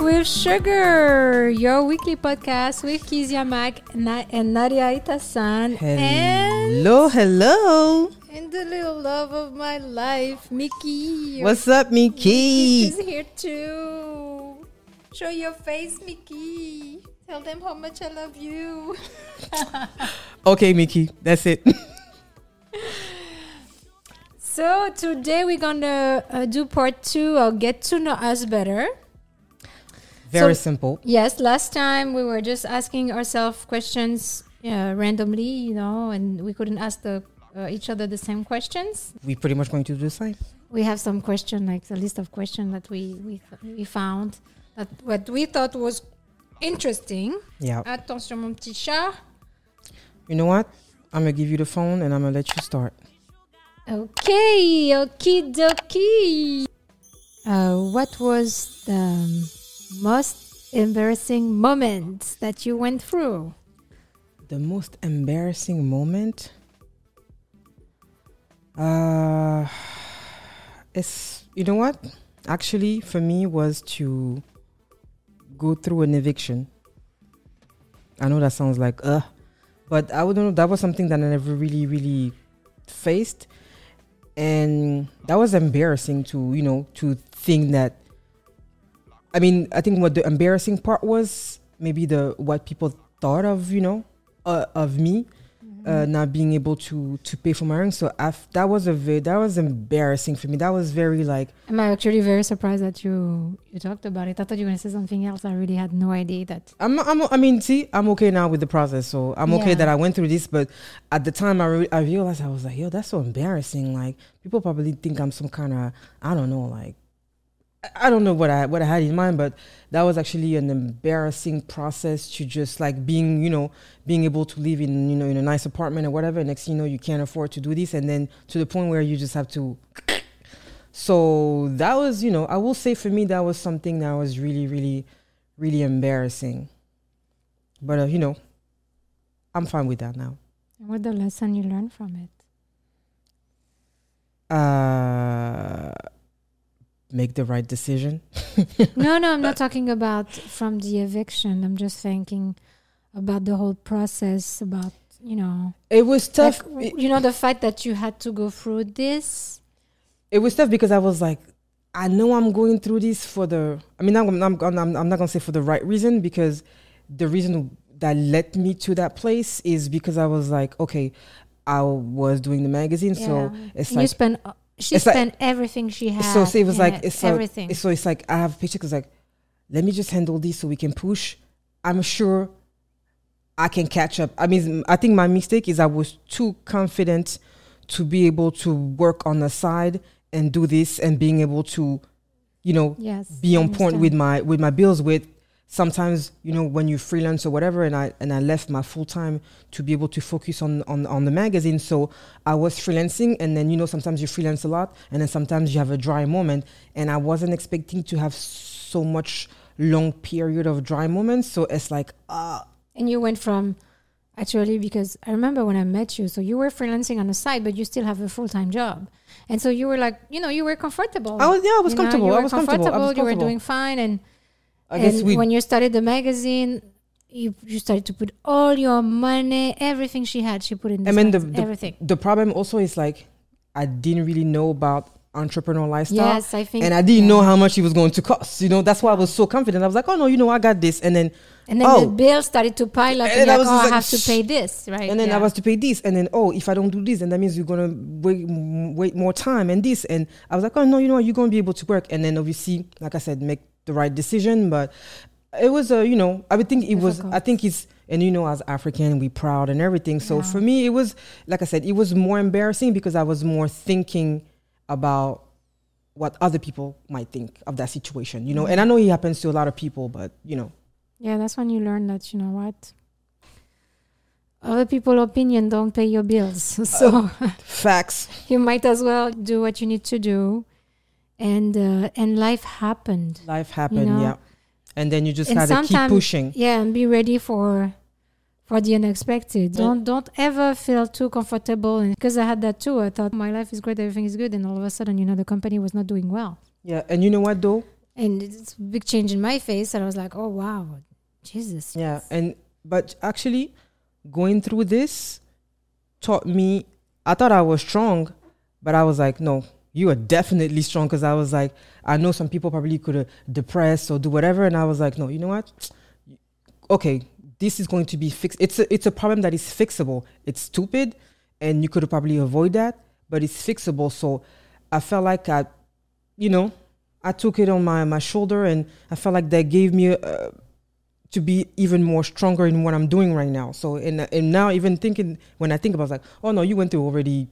with Sugar, your weekly podcast with Kizia Mack and Nadia Itasan. And, Hello, hello. and the little love of my life, Mickey. What's up, Mickey? Is here too. Show your face, Mickey. Tell them how much I love you. Okay, Mickey, that's it. So today we're gonna uh, do part two of Get to Know Us Better. Very So- simple. Yes, last time we were just asking ourselves questions uh, randomly, you know, and we couldn't ask the, uh, each other the same questions. We pretty much going to do the same. We have some question, like a list of questions that we we, we found that what we thought was interesting. Yeah. Attention, mon petit chat. You know what? I'm gonna give you the phone and I'm gonna let you start. Okay, okie dokie. Uh, what was the most embarrassing moment that you went through? The most embarrassing moment. Uh, it's you know what? Actually, for me, was to go through an eviction. I know that sounds like uh, but I wouldn't know. That was something that I never really, really faced, and that was embarrassing to you know to think that. I mean, I think what the embarrassing part was maybe the what people thought of you know uh, of me uh, not being able to to pay for my rent. So that was a very that was embarrassing for me. That was very like am I'm actually very surprised that you you talked about it. I thought you were going to say something else. I really had no idea that. I'm I'm I mean see I'm okay now with the process. So I'm okay that I went through this. But at the time I re- I realized I was like yo that's so embarrassing. Like people probably think I'm some kind of I don't know like. I- don't know what I what I had in mind, but that was actually an embarrassing process to just like being, you know, being able to live in, you know, in a nice apartment or whatever. Next, you know, you can't afford to do this, and then to the point where you just have to. So that was, you know, I will say for me that was something that was really, really, really embarrassing. But uh, you know, I'm fine with that now. What the lesson you learned from it? Uh, make the right decision. no, no, I'm not talking about from the eviction. I'm just thinking about the whole process. About you know, It was tough. like, you know, the fact that you had to go through this. it was tough because I was like, I know I'm going through this for the. I mean, I'm, I'm, I'm, I'm not gonna say for the right reason because the reason that led me to that place is because I was like, okay, I was doing the magazine, so it's you like spent. uh, She it's like- spent everything she had. so. So it was like it, it's so, everything. So it's like I have a pictures. It's like, let me just handle this so we can push. I'm sure I can catch up. I mean, I think my mistake is I was too confident to be able to work on the side and do this and being able to, you know, yes, be on point with my with my bills with sometimes you know when you freelance or whatever and i and i left my full time to be able to focus on on on the magazine. So i was freelancing and then you know sometimes you freelance a lot and then sometimes you have a dry moment. And i wasn't expecting to have so much long period of dry moments. So it's like uh And you went from actually because I remember when I met you, so you were freelancing on the side, but you still have a full time job, and so you were like, you know, you were comfortable. i was yeah i was comfortable i was comfortable, I was You were doing fine, and i guess and we when you started the magazine, you you started to put all your money, everything she had, she put in. This I mean, the- the- everything. the problem also is like i didn't really know about entrepreneur lifestyle Yes, I think. and I didn't yeah. know how much it was going to cost. You know, that's why I was so confident. I was like, oh no, you know, I got this. And then, And then oh. the bill started to pile up, And and, I was like, oh, just I like, have to pay this, right? and then yeah. I was to pay this. And then, oh, if I don't do this, then that means you're gonna wait, wait more time and this. And I was like, oh no, you know, what, you're gonna be able to work. And then obviously, like I said, make the right decision. But it was a, you know, I would think it was. I think it's, and you know, as African, we proud and everything. So Yeah. for me, it was like I said, it was more embarrassing because I was more thinking about what other people might think of that situation, you know. And I know it happens to a lot of people, but you know, Yeah, that's when you learn that you know what. Other people' opinion don't pay your bills, so uh, facts. you might as well do what you need to do, and uh, and life happened. Life happened, know? yeah. And then you just And had to keep pushing. Yeah, and be ready for for the unexpected. Don't don't ever feel too comfortable. And because I had that too, I thought my life is great, everything is good, and all of a sudden, you know, the company was not doing well. Yeah, and you know what though? and it's a big change in my face. And I was like, oh wow, Jesus. Yeah, and but actually, going through this taught me. I thought I was strong, but I was like, no, you are definitely strong. Because I was like, I know some people probably could have depressed or do whatever, and I was like, no, you know what? Okay, this is going to be fixed. It's a, it's a problem that is fixable. It's stupid, and you could probably avoid that, but it's fixable. So I felt like I, you know, I took it on my my shoulder, and I felt like that gave me. Uh, to be even more stronger in what I'm doing right now. So and and now even thinking when I think about it, like, oh no, you went through already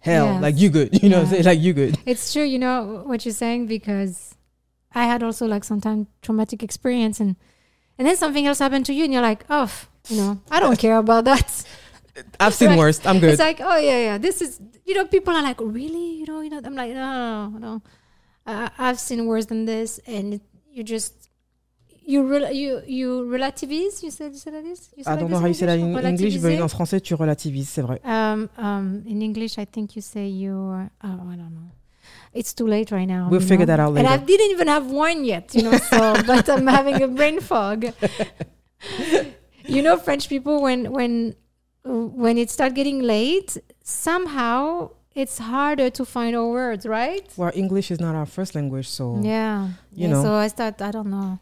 hell. Yes. Like you good. You know, Yeah. like you good. It's true, you know what you're saying because I had also like sometimes traumatic experience and and then something else happened to you and you're like, oh, you know, I don't care about that. I've seen worse. I'm good. It's like, oh yeah, yeah. This is, you know, people are like, really, you know, you know. I'm like, no, no, no. Uh, I've seen worse than this, and it, you just. You, rel- you you relativize you said you said that is you said I don't know how you say that in English, but en français tu relativises, c'est vrai. Um, um, in English, I think you say you're. Oh, I don't know. It's too late right now. We'll figure know? that out later. And I didn't even have wine yet, you know. So, but I'm having a brain fog. you know, French people when when when it start getting late, somehow it's harder to find our words, right? Well, English is not our first language, so Yeah. You yeah, know. So I start. I don't know.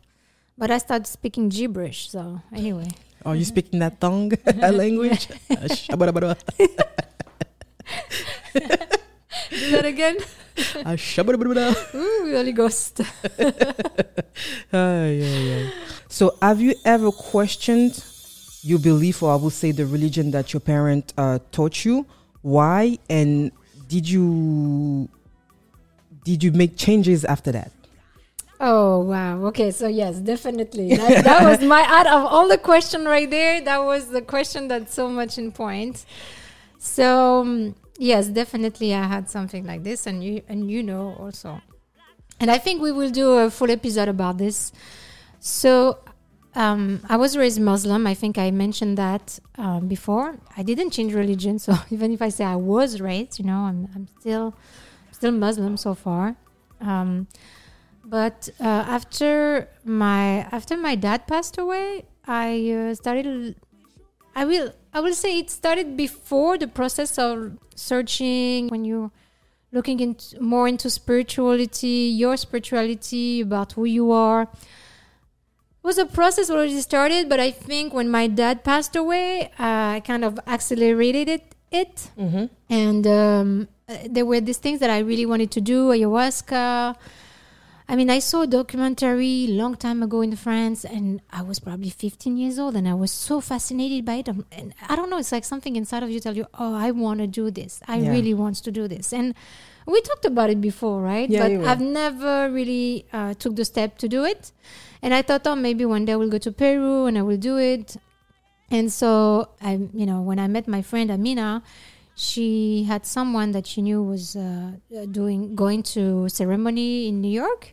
But I started speaking gibberish. So anyway, are you speaking that tongue, that language? Do that again. Ah, shabba-dabba-da. Ooh, Holy Ghost. Ay, ay, ay. So, have you ever questioned your belief, or I would say the religion that your parent uh, taught you? Why, and did you did you make changes after that? Oh wow. Okay, so yes, definitely. That, that was my out of all the question right there. That was the question that's so much in point. So um, yes, definitely, I had something like this, and you and you know also, and I think we will do a full episode about this. So um, I was raised Muslim. I think I mentioned that um, before. I didn't change religion, so even if I say I was raised, you know, I'm, I'm still still Muslim so far. Um, but uh, after my after my dad passed away, I uh, started. I will I will say it started before the process of searching when you looking into more into spirituality, your spirituality about who you are. It was a process already started, but I think when my dad passed away, uh, I kind of accelerated it. it Mm-hmm. and um, uh, there were these things that I really wanted to do ayahuasca. I mean, I saw a documentary long time ago in France, and I was probably 15 years old, and I was so fascinated by it. Um, And I don't know, it's like something inside of you tell you, "Oh, I want to do this. I Yeah. really want to do this." And we talked about it before, right? Yeah, but. I've never really uh, took the step to do it. And I thought, oh, maybe one day we'll go to Peru and I will do it. And so I, you know, when I met my friend Amina, she had someone that she knew was uh, doing going to ceremony in New York,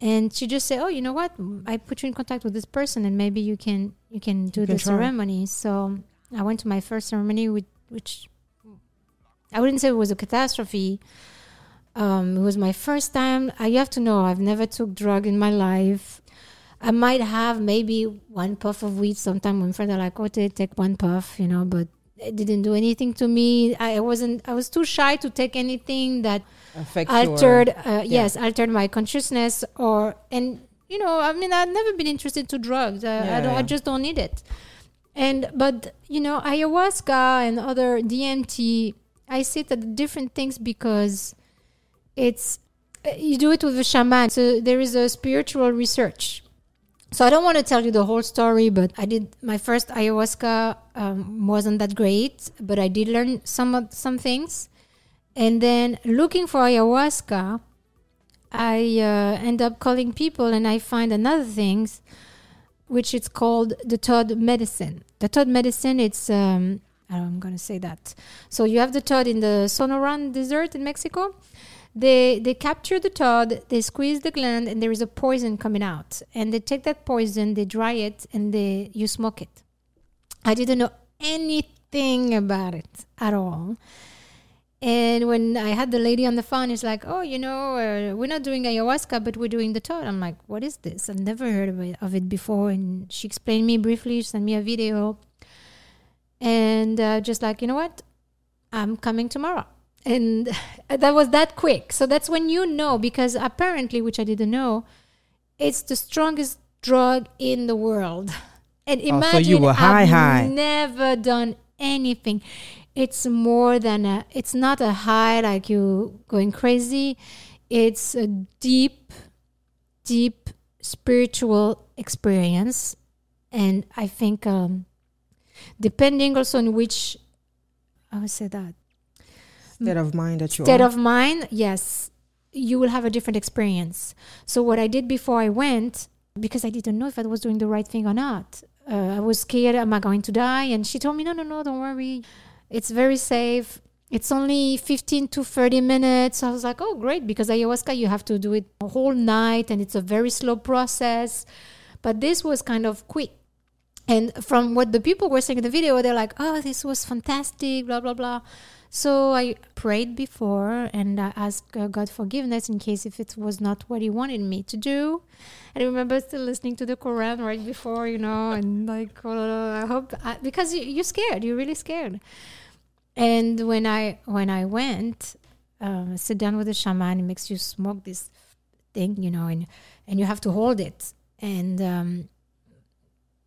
and she just said, "Oh, you know what? I put you in contact with this person, and maybe you can you can do can the try." ceremony." So I went to my first ceremony, with, which I wouldn't say it was a catastrophe. Um, it was my first time. I, you have to know, I've never took drug in my life. I might have maybe one puff of weed sometime when friends are like, okay, take one puff, you know, but it didn't do anything to me. I wasn't, I was too shy to take anything that Affect altered, uh, yes, altered my consciousness or, and, you know, I mean, I've never been interested to drugs. I, Yeah, don't, I just don't need it. And, but, you know, ayahuasca and other DMT, I see at different things because it's, uh, you do it with a shaman. So there is a spiritual research. So I don't want to tell you the whole story, but I did my first ayahuasca um, wasn't that great, but I did learn some some things. And then looking for ayahuasca, I uh, end up calling people and I find another things, which it's called the toad medicine. The toad medicine, it's um, I'm gonna say that. So you have the toad in the Sonoran Desert in Mexico they they capture the toad they squeeze the gland and there is a poison coming out and they take that poison they dry it and they you smoke it i didn't know anything about it at all And when I had the lady on the phone, it's like, oh, you know, uh, we're not doing ayahuasca, but we're doing the toad. I'm like, what is this? I've never heard of it, of it before. And she explained me briefly, sent me a video. And uh, just like, you know what? I'm coming tomorrow. And that was that quick. So that's when you know, because apparently, which I didn't know, it's the strongest drug in the world. And imagine Oh, so you were high, I've high. never done anything. It's more than a. It's not a high like you going crazy. It's a deep, deep spiritual experience, and I think um, depending also on which, I would say that State of mind that you state are. of mind, yes, you will have a different experience. So what I did before I went, because I didn't know if I was doing the right thing or not, uh, I was scared. Am I going to die? And she told me, no, no, no, don't worry. It's very safe. It's only 15 to 30 minutes. I was like, oh, great, because ayahuasca, you have to do it a whole night and it's a very slow process. But this was kind of quick. And from what the people were saying in the video, they're like, oh, this was fantastic, blah, blah, blah. So I prayed before and I asked uh, God forgiveness in case if it was not what He wanted me to do. And I remember still listening to the Quran right before, you know, and like, oh, I hope I, because you, you're scared, you're really scared. And when I when I went, um, sit down with the shaman, he makes you smoke this thing, you know, and and you have to hold it. And um,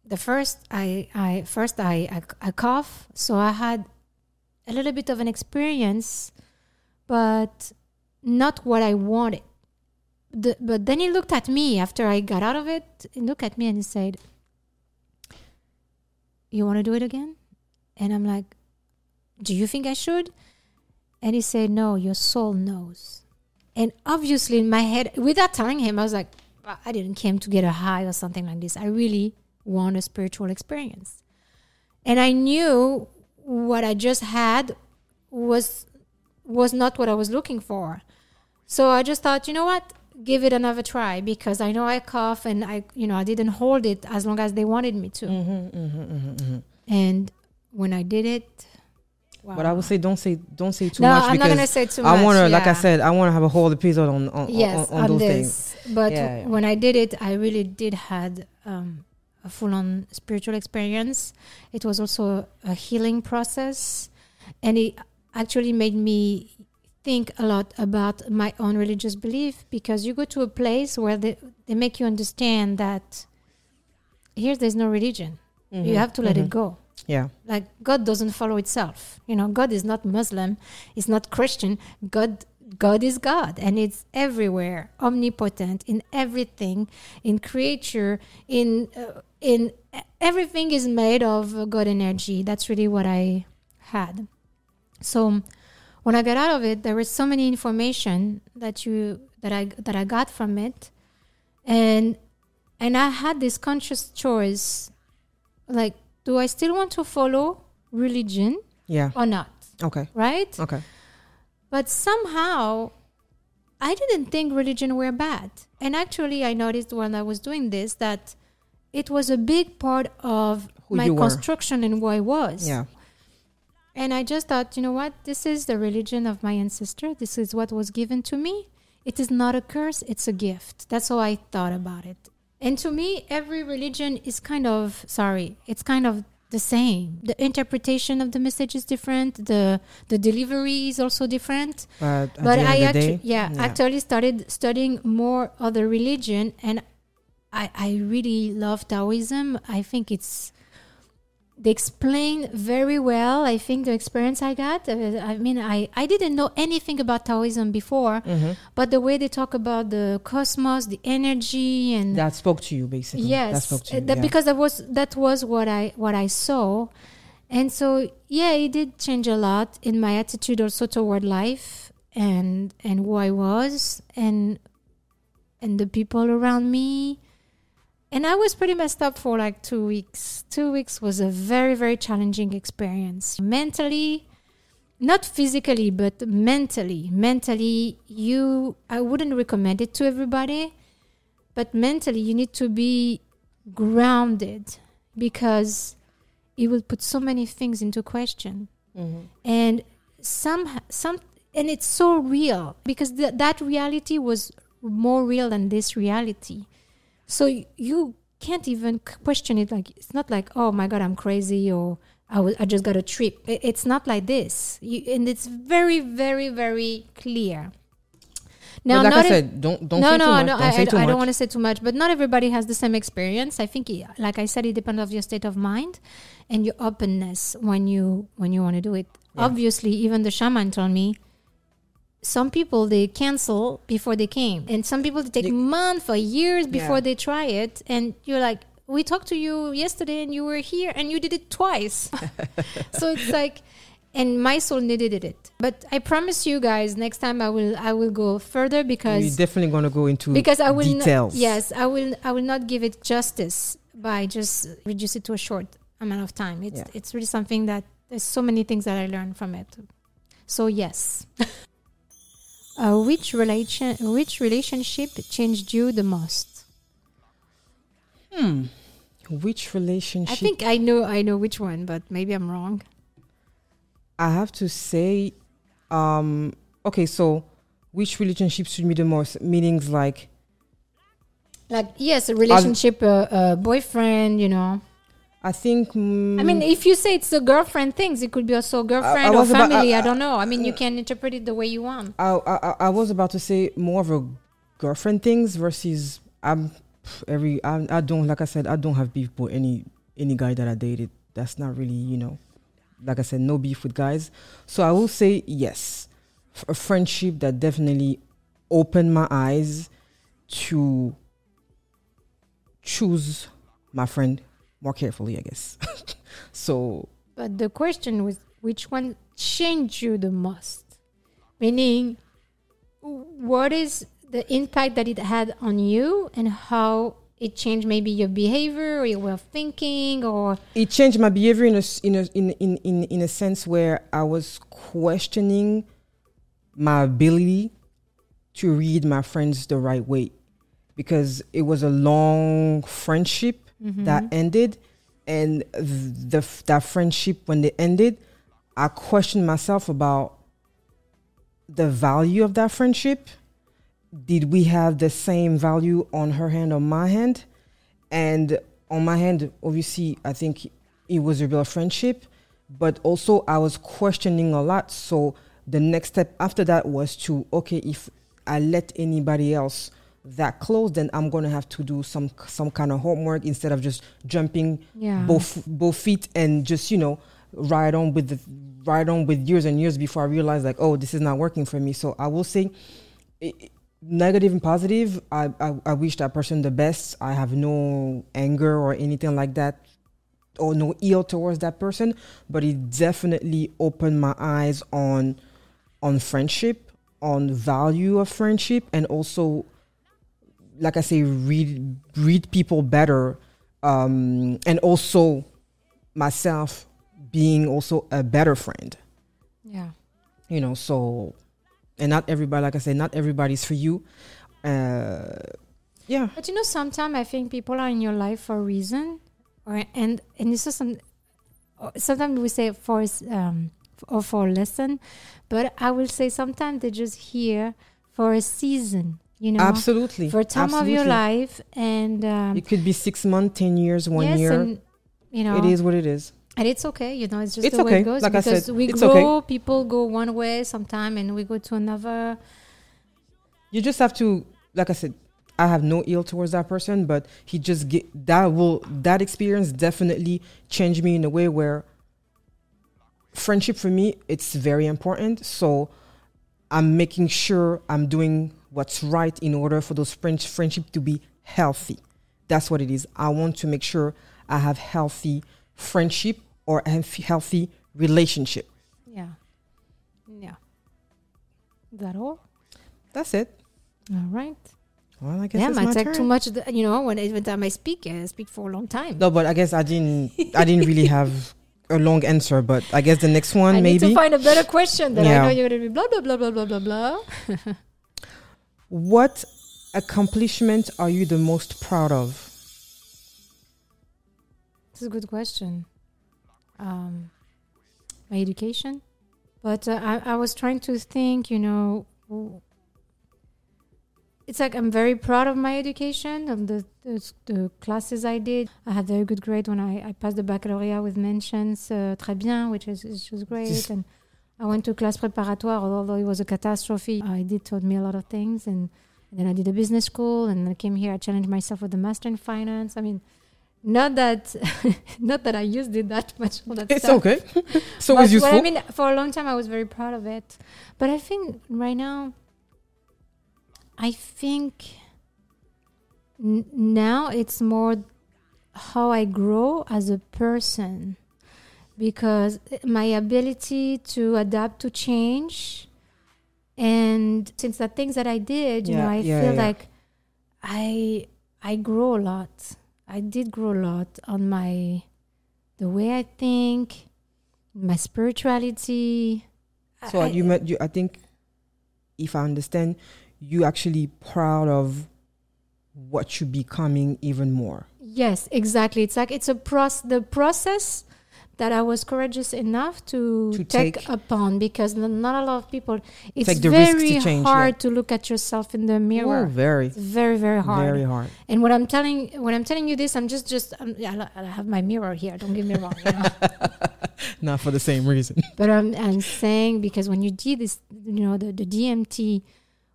the first I I first I, I I cough, so I had a little bit of an experience, but not what I wanted. The, but then he looked at me after I got out of it. He looked at me and he said, "You want to do it again?" And I'm like, "Do you think I should?" And he said, "No, your soul knows." And obviously, in my head, without telling him, I was like, "I didn't came to get a high or something like this. I really want a spiritual experience." And I knew what I just had was was not what I was looking for. So I just thought, you know what? Give it another try because I know I cough and I, you know, I didn't hold it as long as they wanted me to. Mm-hmm, And when I did it, wow. But I would say don't say don't say too no, much I'm not gonna say too much. I want to, like I said, I want to have a whole episode on on, yes, on, on those things. this. But Yeah, yeah. when I did it, I really did had um, a full-on spiritual experience. It was also a healing process, and it actually made me think a lot about my own religious belief because you go to a place where they, they make you understand that here there's no religion. You Mhm, have to let mhm. it go Yeah. like god doesn't follow itself you know god is not muslim it's not christian god god is god and it's everywhere omnipotent in everything in creature in uh, in everything is made of god energy that's really what i had so when i got out of it there was so many information that you that i that i got from it and and i had this conscious choice like do i still want to follow religion Yeah. or not Okay. right Okay. but somehow i didn't think religion were bad and actually i noticed when i was doing this that it was a big part of Who my you were. construction and who i was Yeah. and I just thought, you know what? This is the religion of my ancestor. This is what was given to me. It is not a curse, it's a gift. That's how I thought about it. And to me, every religion is kind of, sorry, it's kind of the same. The interpretation of the message is different. The the delivery is also different. But but I actually, day, yeah, actually started studying more other religion, and I I really love Taoism. I think it's they explain very well. I think the experience I got. uh, I mean, I I didn't know anything about Taoism before, Mhm. but the way they talk about the cosmos, the energy, and that spoke to you basically. yes, That spoke to uh, you. that yeah. because that was that was what I what I saw, and so yeah, it did change a lot in my attitude also toward life and and who I was and and the people around me. And I was pretty messed up for like two weeks. Two weeks was a very, very challenging experience. Mentally, not physically, but mentally. Mentally, you, I wouldn't recommend it to everybody, but mentally, you need to be grounded because it will put so many things into question. Mhm. And some some and it's so real because th- that reality was more real than this reality so you can't even question it like it's not like oh my god i'm crazy or i, w- I just got a trip it's not like this you, and it's very very very clear but like I said, don't don't no, say no, too much. no. don't I, say I, too I much. don't want to say too much, but not everybody has the same experience. I think, it- like I said, it depends of your state of mind and your openness when you when you want to do it. Yeah. Obviously, even the shaman told me some people they cancel before they came, and some people they take You- months or years before Yeah. they try it, and you're like. We talked to you yesterday and you were here and you did it twice. so it's like and my soul needed it. But I promise you guys next time I will I will go further because We're definitely going to go into because I will details. Not, yes, I will. I will not give it justice by just reduce it to a short amount of time. It's Yeah. it's really something that there's so many things that I learned from it. So yes. uh, which relation which relationship changed you the most? Hmm. Which relationship? I think I know I know which one, but maybe I'm wrong. I have to say, um, okay, so which relationship suit me the most? Meanings like Like yes, a relationship, uh, uh, boyfriend, you know. I think. mm, I mean, if you say it's a girlfriend things, it could be also girlfriend or was about- family. I- I don't know. I mean, you can interpret it the way you want. I, I I was about to say more of a girlfriend things versus I'm every I, I don't like I said I don't have beef with any any guy that I dated. That's not really you know, like I said, no beef with guys. So I will say yes, F- a friendship that definitely opened my eyes to choose my friend more carefully. I guess. so But the question was which one changed you the most? Meaning, what is the impact that it had on you and how it changed maybe your behavior or your way of thinking or it changed my behavior in a in a in in in, in a sense where I was questioning my ability to read my friends the right way because it was a long friendship that mm-hmm. ended and th- the that friendship when they ended I questioned myself about the value of that friendship. Did we have the same value on her hand or my hand? And on my hand obviously i think it was a real friendship but also i was questioning a lot. So the next step after that was to okay if i let anybody else that close then i'm going to have to do some some kind of homework instead of just jumping yeah both both feet and just you know ride on with the ride on with years and years before I realize like oh this is not working for me. So I will say, i- i- negative and positive. I, I I wish that person the best. I have no anger or anything like that, or no ill towards that person. But it definitely opened my eyes on on friendship, on value of friendship, and also like I say, read read people better, um, and also myself being also a better friend. yeah You know, so and not everybody, like I said, not everybody's for you. Uh, yeah, But you know, sometimes I think people are in your life for a reason, or and and it's just some. Sometimes we say for um or for a lesson, but I will say sometimes they're just here for a season. You know, absolutely. for a time of your life, and um, It could be six months, ten years, one yes, year. and you know, it is what it is. and it's okay. You know, it's just It's the way it goes Like because said, we grow. People go one way sometime, and we go to another. You just have to, like I said, I have no ill towards that person, but he just get that will that experience definitely changed me in a way where friendship for me it's very important. So I'm making sure I'm doing what's right in order for those friend friendship to be healthy. That's what it is. I want to make sure I have healthy friendship or a healthy- relationship. Yeah, yeah. Is that all? That's it. All right. Well, I guess Yeah, it's might my take turn. too much. th- You know, when every time I speak, I speak for a long time. No, but I guess I didn't. I didn't really have a long answer. But I guess the next one I need maybe. to find a better question that I know you're gonna be blah blah blah blah blah blah blah. what accomplishment are you the most proud of? It's a good question. Um, my education, But uh, I, I was trying to think, you know, it's like I'm very proud of my education, of the, the, the classes I did. I had very good grade when I, I passed the baccalaureate with mentions, uh, très bien, which is which was great. and I went to class préparatoire, although it was a catastrophe. Uh, it did taught me a lot of things, and, and then I did a business school, and I came here. I challenged myself with the master in finance. I mean, not that not that I used it that much. All that It's stuff. okay. so it's useful. I mean, for a long time, I was very proud of it. But I think right now, I think n- now it's more how I grow as a person because my ability to adapt to change and since the things that I did, you know, I yeah, feel yeah. like I I grow a lot. I did grow a lot on my the way I think, my spirituality. So I- you you. I think, if I understand, you actually proud of what you becoming even more. Yes, exactly. It's like it's a process. The process that I was courageous enough to, To take, take. upon because not a lot of people. It's risk to very change, hard yeah. to look at yourself in the mirror. very, It's very very hard. very hard. And when I'm telling when I'm telling you this, I'm just just um, yeah, I I have my mirror here. Don't get me wrong. You know? Not for the same reason. But I'm, I'm saying because when you do this, you know, the, the DMT,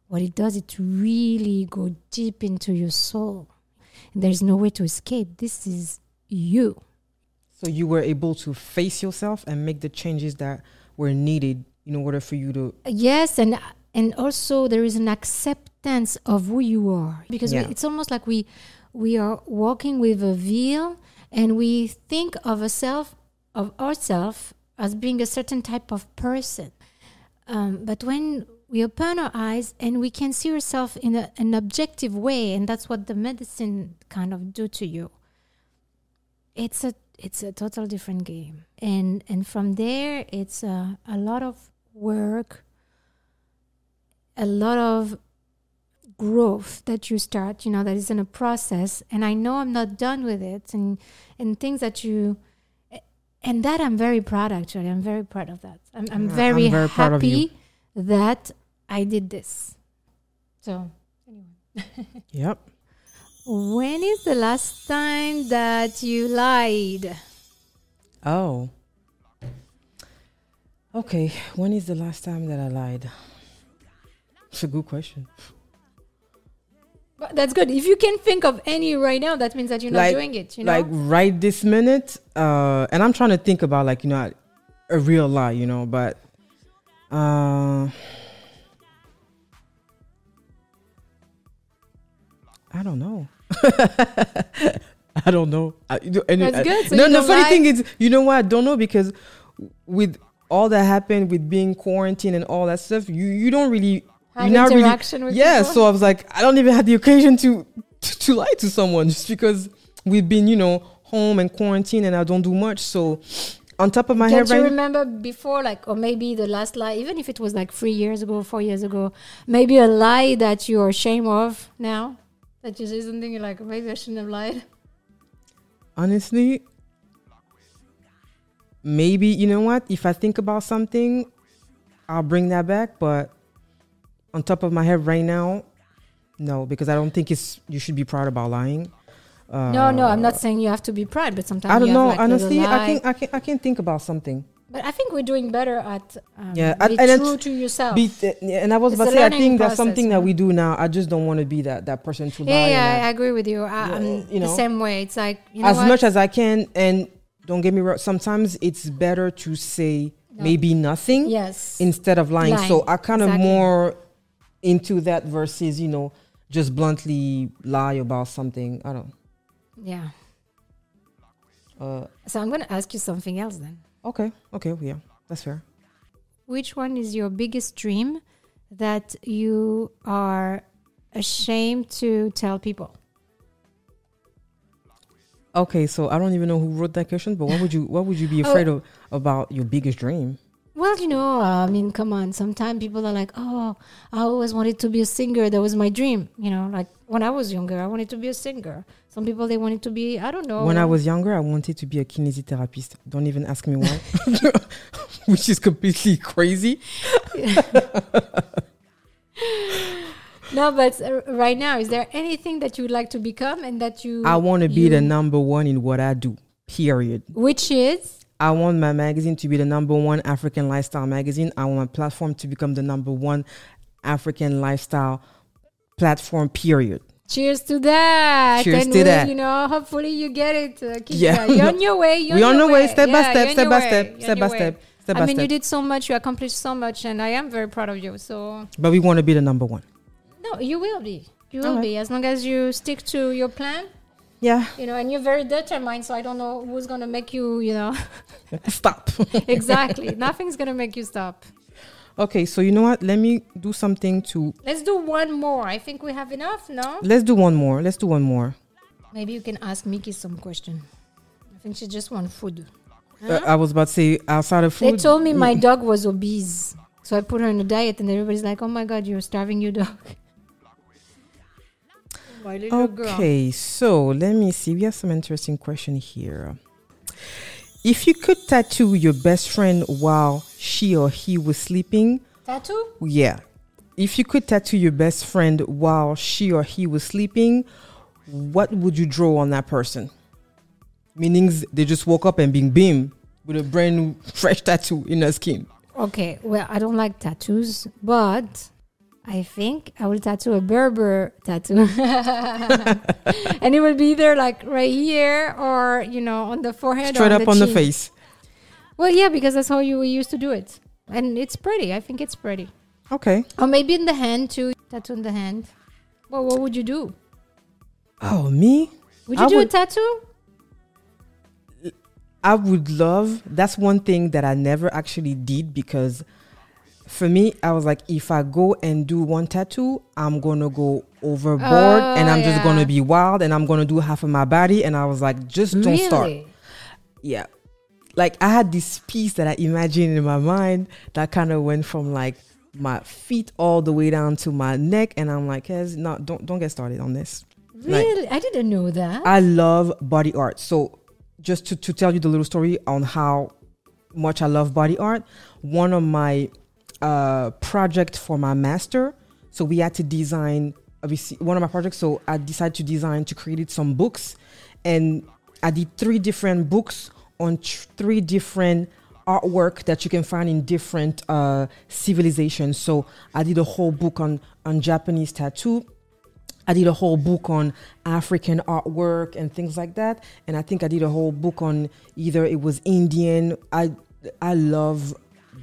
what it does, it really go deep into your soul. And there's no way to escape. This is you. So you were able to face yourself and make the changes that were needed in order for you to. Yes, and and also there is an acceptance of who you are because we, it's almost like we we are walking with a veil and we think of a self of ourselves as being a certain type of person. Um, but when we open our eyes and we can see ourselves in a, an objective way, and that's what the medicine kind of do to you. It's a it's a total different game, and and from there it's a, a lot of work, a lot of growth that you start. You know that is in a process, and I know I'm not done with it, and and things that you. And that I'm very proud actually. I'm very proud of that. I'm, I'm very, I'm very happy that I did this. So, anyway. Yep. When is the last time that you lied? Oh. Okay. When is the last time that I lied? It's a good question. But that's good. If you can think of any right now, that means that you're not Like- doing it. You know, Like right this minute, uh, and I'm trying to think about like you know a real lie, you know, but uh, I don't know. I don't know. I, you and That's good. So no, you the funny thing is, you know what? I don't know because with all that happened with being quarantined and all that stuff, you you don't really have you're not really interaction with yeah. people. So I was like, I don't even have the occasion to, to to lie to someone just because we've been you know home and quarantine and I don't do much. So on top of my head you right remember before, like, or maybe the last lie, even if it was like three years ago, four years ago, maybe a lie that you're ashamed of now? That you say something you're like, maybe I shouldn't have lied. honestly, maybe you know what? If I think about something, I'll bring that back. But on top of my head right now, no, because I don't think it's you should be proud about lying. Uh, no, no, I'm not saying you have to be proud, but sometimes I don't know. Like, honestly, I can I can I can think about something. But I think we're doing better at um, Yeah, be and- and true to yourself. Uh, and I was It's about to say, I think that's something you that we do now. I just don't want to be that that person to lie. yeah, and yeah, I- I agree with you. I, Yeah, I'm you the know. same way. It's like you know as what? much as I can, and don't get me wrong. Sometimes it's better to say No. maybe nothing yes, instead of lying. So I kind of exactly. more into that versus you know just bluntly lie about something. I don't. yeah. Uh, So I'm going to ask you something else then. Okay, okay, yeah, that's fair. Which one is your biggest dream that you are ashamed to tell people? Okay, so I don't even know who wrote that question, but what would you what would you be Oh. afraid of about your biggest dream? Well, you know, I mean, come on. Sometimes people are like, "Oh, I always wanted to be a singer. That was my dream." You know, like when I was younger, I wanted to be a singer. Some people they wanted to be, I don't know. When I was younger, I wanted to be a kinesiotherapist. Don't even ask me why. which is completely crazy. No, but uh, right now, is there anything that you would like to become and that you? I want to be the number one in what I do. Period. Which is I want my magazine to be the number one African lifestyle magazine. I want my platform to become the number one African lifestyle platform. Period. cheers to that. Cheers and to we- that. You know, hopefully you get it. Uh, Yeah. you're on your way. You're we on your way, step by Yeah, step, you're step by your step. You're step by way. step, step I by mean, you did so much. You accomplished so much, and I am very proud of you. So But we want to be the number one. no, you will be. You will Alright. be as long as you stick to your plan. Yeah. You know, and you're very determined. So I don't know who's gonna make you. You know, Stop. exactly. Nothing's gonna make you stop. okay, so you know what? Let me do something to. Let's do one more. I think we have enough. No. Let's do one more. Let's do one more. Maybe you can ask Mickey some question. I think she just want food. Uh, I was about to say outside of food. They told me my dog was obese. So I put her on a diet and everybody's like, oh my God, you're starving your dog. My little girl. Okay, so let me see. We have some interesting question here. If you could tattoo your best friend while she or he was sleeping, Tattoo? yeah. If you could tattoo your best friend while she or he was sleeping, what would you draw on that person? Meaning they just woke up and being beam with a brand new fresh tattoo in their skin. Okay, well, I don't like tattoos, but I think I will tattoo a Berber tattoo. and it will be either like right here or, you know, on the forehead Straight or up on the face. Well, yeah, because that's how you used to do it. And it's pretty. I think it's pretty. Okay. Or maybe in the hand too. Tattoo in the hand. Well, what would you do? Oh, me? Would you I do would- a tattoo? I would love that's one thing that I never actually did because for me I was like if I go and do one tattoo I'm gonna go overboard Oh, and I'm just gonna be wild and I'm gonna do half of my body. And I was like just don't start. Yeah. Like I had this piece that I imagined in my mind that kind of went from like my feet all the way down to my neck. And I'm like "Kes, no don't don't get started on this. Like- Really? I didn't know that. I love body art. So, just to, to tell you the little story on how much I love body art, one of my uh, project for my master. So we had to design obviously one of my projects. So I decided to design to create some books, and I did three different books on tr- three different artwork that you can find in different uh, civilizations. So I did a whole book on on Japanese tattoo. I did a whole book on African artwork and things like that. And I think I did a whole book on either it was Indian. I I love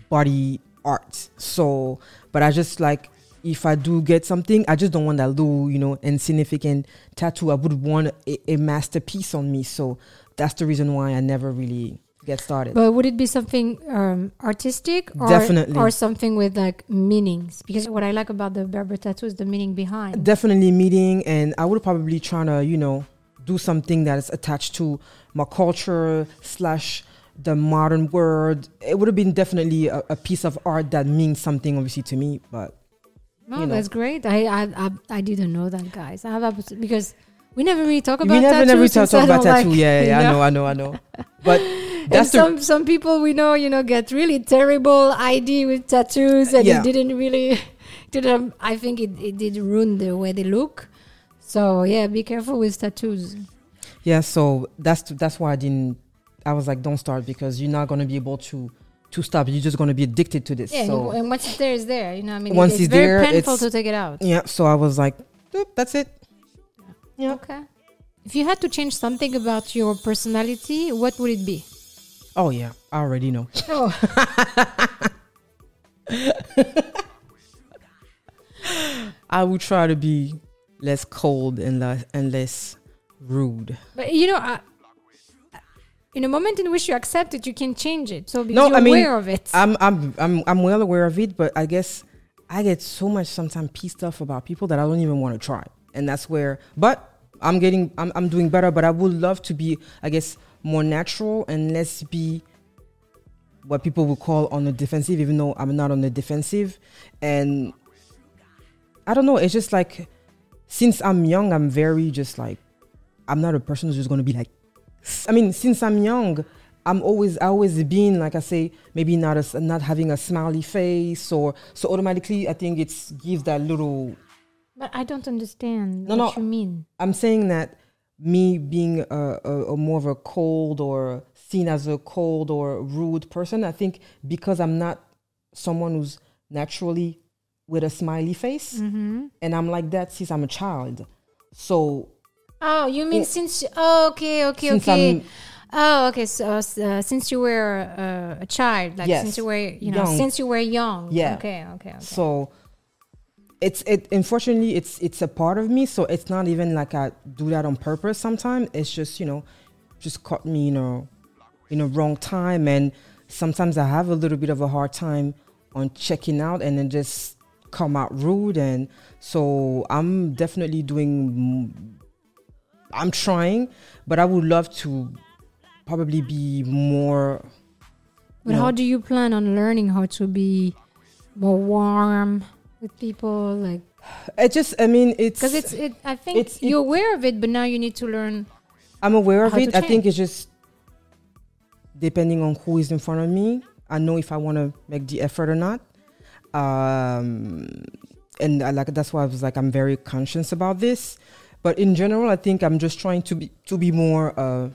body art. So, but I just like if I do get something, I just don't want that little, you know, insignificant tattoo. I would want a, a masterpiece on me. So that's the reason why I never really get started. But would it be something um, artistic or, Definitely. or something with like meanings? Because what I like about the Berber tattoo is the meaning behind. definitely meaning. and i would probably try to you know do something that is attached to my culture slash the modern world it would have been definitely a, a piece of art that means something obviously to me but Oh, you know. that's great. I, I I I didn't know that, guys. I have because we never really talk about we never never talk, talk about tattoo like, yeah, yeah, you i know i know i know but that's some some people we know, you know, get really terrible ID with tattoos, and Yeah. it didn't really didn't. I think it, it did ruin the way they look. So yeah, be careful with tattoos. yeah so that's that's why i didn't i was like don't start because you're not going to be able to to stop you're just going to be addicted to this Yeah, so and, once it's there, it's there. You know, what I mean, Once it's it's very there, painful it's- to take it out. yeah so i was like that's it Yeah. Okay. If you had to change something about your personality, what would it be? oh yeah i already know Oh. I would try to be less cold and less and less rude. But you know, uh, in a moment in which you accept it, you can change it. So because No, you're I mean, aware of it. I'm I'm I'm I'm well aware of it, but I guess I get so much sometimes pissed off about people that I don't even want to try, and that's where. But I'm getting I'm I'm doing better, but I would love to be I guess more natural and less be what people would call on the defensive, even though I'm not on the defensive, and I don't know. It's just like since I'm young, I'm very just like I'm not a person who's just gonna be like. I mean, since I'm young, I'm always I always being like I say maybe not a, not having a smiley face or so automatically I think it's gives that little But I don't understand No, what no. you mean. I'm saying that me being a, a, a more of a cold or seen as a cold or rude person, I think because I'm not someone who's naturally with a smiley face, Mm-hmm. and I'm like that since I'm a child. So Oh, you mean since? Oh, okay, okay, Since okay. I'm- Oh, okay. So uh, since you were uh, a child, like Yes. since you were, you know, Young. since you were young. Yeah. Okay, okay, okay. So it's it unfortunately it's it's a part of me. So it's not even like I do that on purpose. Sometimes it's just you know just caught me in a in a wrong time, and sometimes I have a little bit of a hard time on checking out, and then just come out rude. And so I'm definitely doing. I'm trying, but I would love to probably be more. but know, how do you plan on learning how to be more warm with people? Like, it just I mean it's because it's, it. I think it's- it- you're aware of it, but now you need to learn. I'm aware of it. I think it's just depending on who is in front of me. I know if I want to make the effort or not. Um, and I like that's why I was like I'm very conscious about this. But in general, I think I'm just trying to be to be more uh,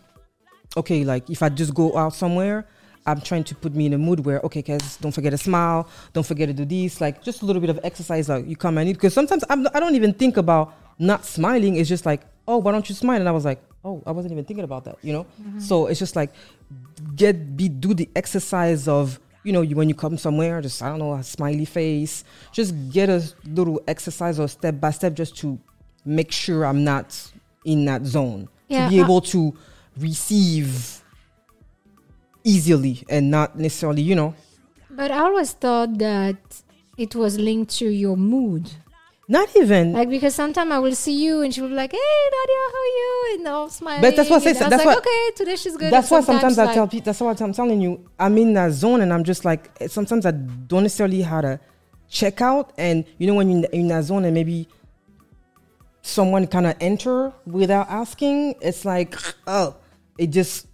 okay. Like if I just go out somewhere, I'm trying to put me in a mood where okay, guys, don't forget to smile, don't forget to do this. Like just a little bit of exercise like you come and need because sometimes I'm, I don't even think about not smiling. It's just like oh, why don't you smile? And I was like oh, I wasn't even thinking about that. You know. So it's just like get be do the exercise of you know you when you come somewhere just i don't know a smiley face just get a little exercise or step by step just to make sure i'm not in that zone Yeah, to be I- able to receive easily and not necessarily you know But I always thought that it was linked to your mood. not even Like because sometimes I will see you and she will be like, "Hey, Nadia, how are you?" And all smiling. But that's what I say, I that's like, what- "Okay, today she's good." that's why sometimes I like, tell people. That's what I'm telling you. I'm in that zone, and I'm just like eh, sometimes I don't necessarily how to check out. And you know when you're in, in that zone, and maybe someone kind of enter without asking, it's like oh, it just.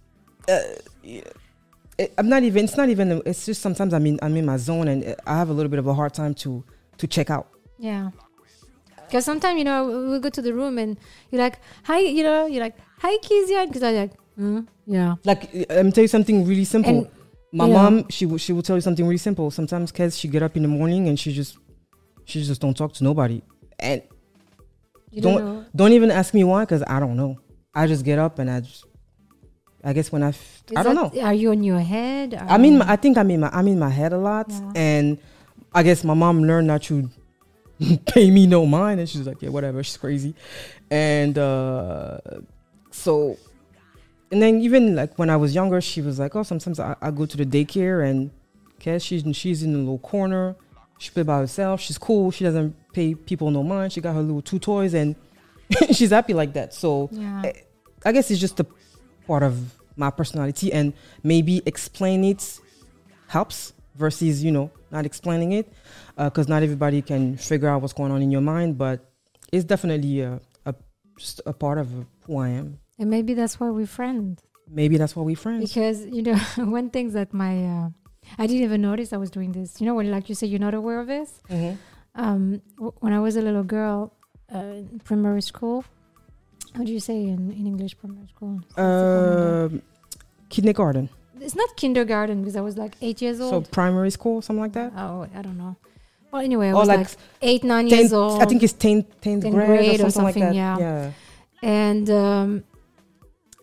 Uh, it, I'm not even. It's not even. It's just sometimes I'm in. I'm in my zone, and I have a little bit of a hard time to to check out. Yeah. Because sometimes, you know, we'll go to the room and you're like, hi, you know, you're like, hi, Kizia. Because I'm like, mm, yeah. Like I'm tell you something really simple. And, My know- mom, she will she will tell you something really simple. Sometimes, kids, she get up in the morning and she just she just don't talk to nobody, and You don't don't, don't even ask me why because I don't know. I just get up and I just I guess when I f- I don't that- know. Are you in your head? I mean, I think I'm in my I'm in my head a lot, Yeah. and I guess my mom learned not to pay me no mind, and she's like, yeah, whatever, she's crazy, and uh, so, and then even like when I was younger, she was like, oh, sometimes I, I go to the daycare and, okay, she's she's in a little corner, she play by herself, she's cool, she doesn't pay people no mind, she got her little two toys, and she's happy like that. So yeah. eh, I guess it's just a part of my personality, and maybe explain it helps versus you know not explaining it, because not everybody can figure out what's going on in your mind. But it's definitely a, a just a part of who I am. And maybe that's why we're friends. Maybe that's why we're friends. Because, you know, one thing that my, uh, I didn't even notice I was doing this. You know, when like you say you're not aware of this? Mhm. Um, w- when I was a little girl uh, in primary school, what do you say in, in English primary school? Um, kindergarten, it's not kindergarten because I was like eight years old. so primary school, something like that. oh, I don't know. Well, anyway, I Or was like like, eight, nine tenth, years old. I think it's tenth, tenth 10th grade, grade or or something, like something, that. yeah. and um,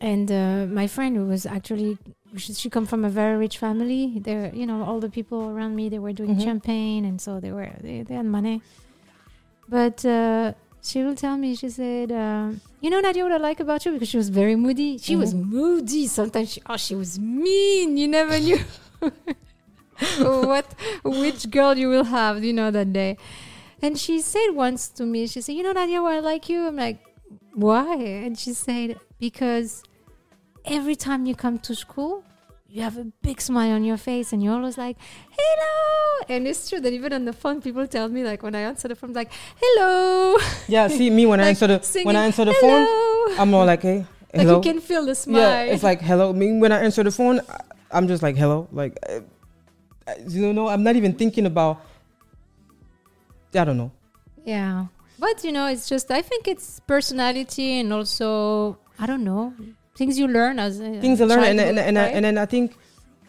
and uh, my friend who was actually she, come from a very rich family. There, you know, all the people around me they were doing Mhm. champagne, and so they were they, they had money. But uh, she will tell me, she said, um, "You know, Nadia, what I like about you because she was very moody. She was Mhm. moody. Sometimes she, oh, she was mean. You never knew what which girl you will have, you know, that day." And she said once to me, she said, "You know, Nadia, why I like you?" I'm like, "Why?" And she said, "Because every time you come to school." You have a big smile on your face, and you're always like, "Hello!" And it's true that even on the phone, people tell me like when I answer the phone, like, "Hello." Yeah, see me when I answer the singing, when I answer the phone, I'm more like, hey, Like hello. you can feel the smile. yeah, it's like hello. I mean, when I answer the phone, I- I'm just like hello. Like, uh, you know, I'm not even thinking about. I don't know. Yeah. But you know, it's just I think it's personality and also I don't know things you learn as a things I learn, and and and, right? and then I think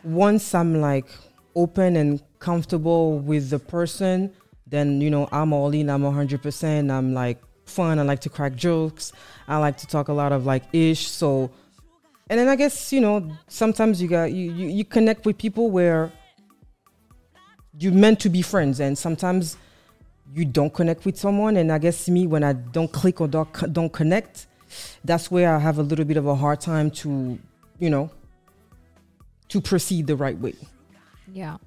once I'm like open and comfortable with the person, then you know I'm all in. I'm hundred percent. I'm like fun. I like to crack jokes. I like to talk a lot of like ish. So, and then I guess you know sometimes you got you you, you connect with people where you meant to be friends, and sometimes you don't connect with someone. And I guess me when I don't click or don't don't connect, that's where I have a little bit of a hard time to, you know, to proceed the right way. yeah.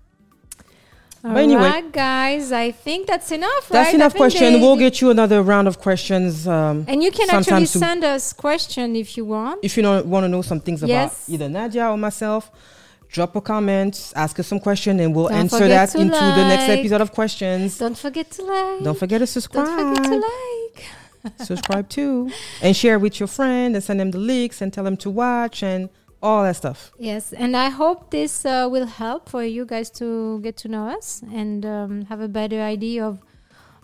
But anyway. right, guys. I think that's enough. That's right? enough question. they- we'll get you another round of questions. Um, And you can actually send us question if you want. if you know, want to know some things Yes. about either Nadia or myself, drop a comment, ask us some question, and we'll Don't answer that to into the next episode of questions. Don't forget to like. Don't forget to Don't subscribe. forget to like. Subscribe too, and share with your friend, and send them the links, and tell them to watch, and all that stuff. Yes, and I hope this uh, will help for you guys to get to know us and um, have a better idea of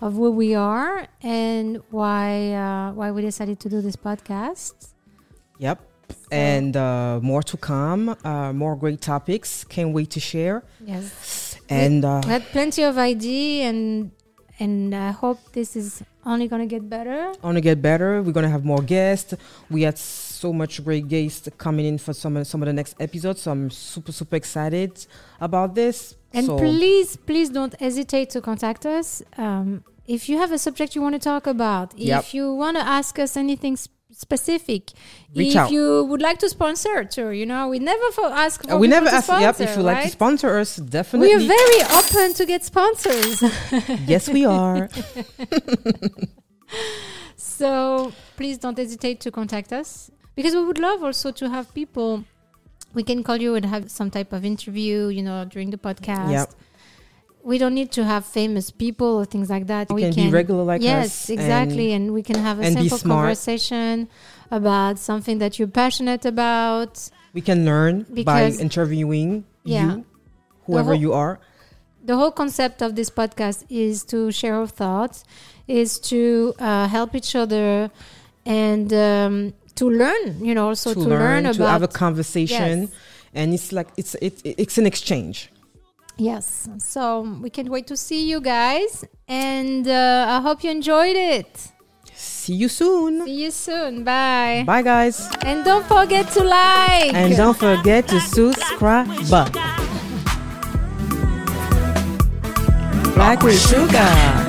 of who we are and why uh, why we decided to do this podcast. Yep. And uh, more to come, uh, more great topics. Can't wait to share. Yes, And uh, we had plenty of idea and and I hope this is only gonna get better. Only get better. We're gonna have more guests. We had so much great guests coming in for some of some of the next episodes. So I'm super super excited about this. And so please, please don't hesitate to contact us. Um, if you have a subject you want to talk about, Yep. if you want to ask us anything specific, Reach if out. you would like to sponsor too, you know, we never for ask for Uh, we never asked. sponsor, Yep, if you like to sponsor us, definitely. we are very open to get sponsors. yes, we are. so please don't hesitate to contact us because we would love also to have people. We can call you and have some type of interview, you know, during the podcast. Yep. We don't need to have famous people or things like that. We can be regular like yes, us. Yes, exactly, and, we can have a simple conversation about something that you're passionate about. We can learn by interviewing Yeah. you, whoever whole- you are. The whole concept of this podcast is to share our thoughts, is to uh, help each other, and um, to learn. You know, also to, to, learn, about to have a conversation, Yes. and it's like it's it's it's an exchange. Yes. So we can't wait to see you guys, and uh, I hope you enjoyed it. See you soon. See you soon. Bye. Bye, guys. And don't forget to like. And don't forget to subscribe. Black with sugar.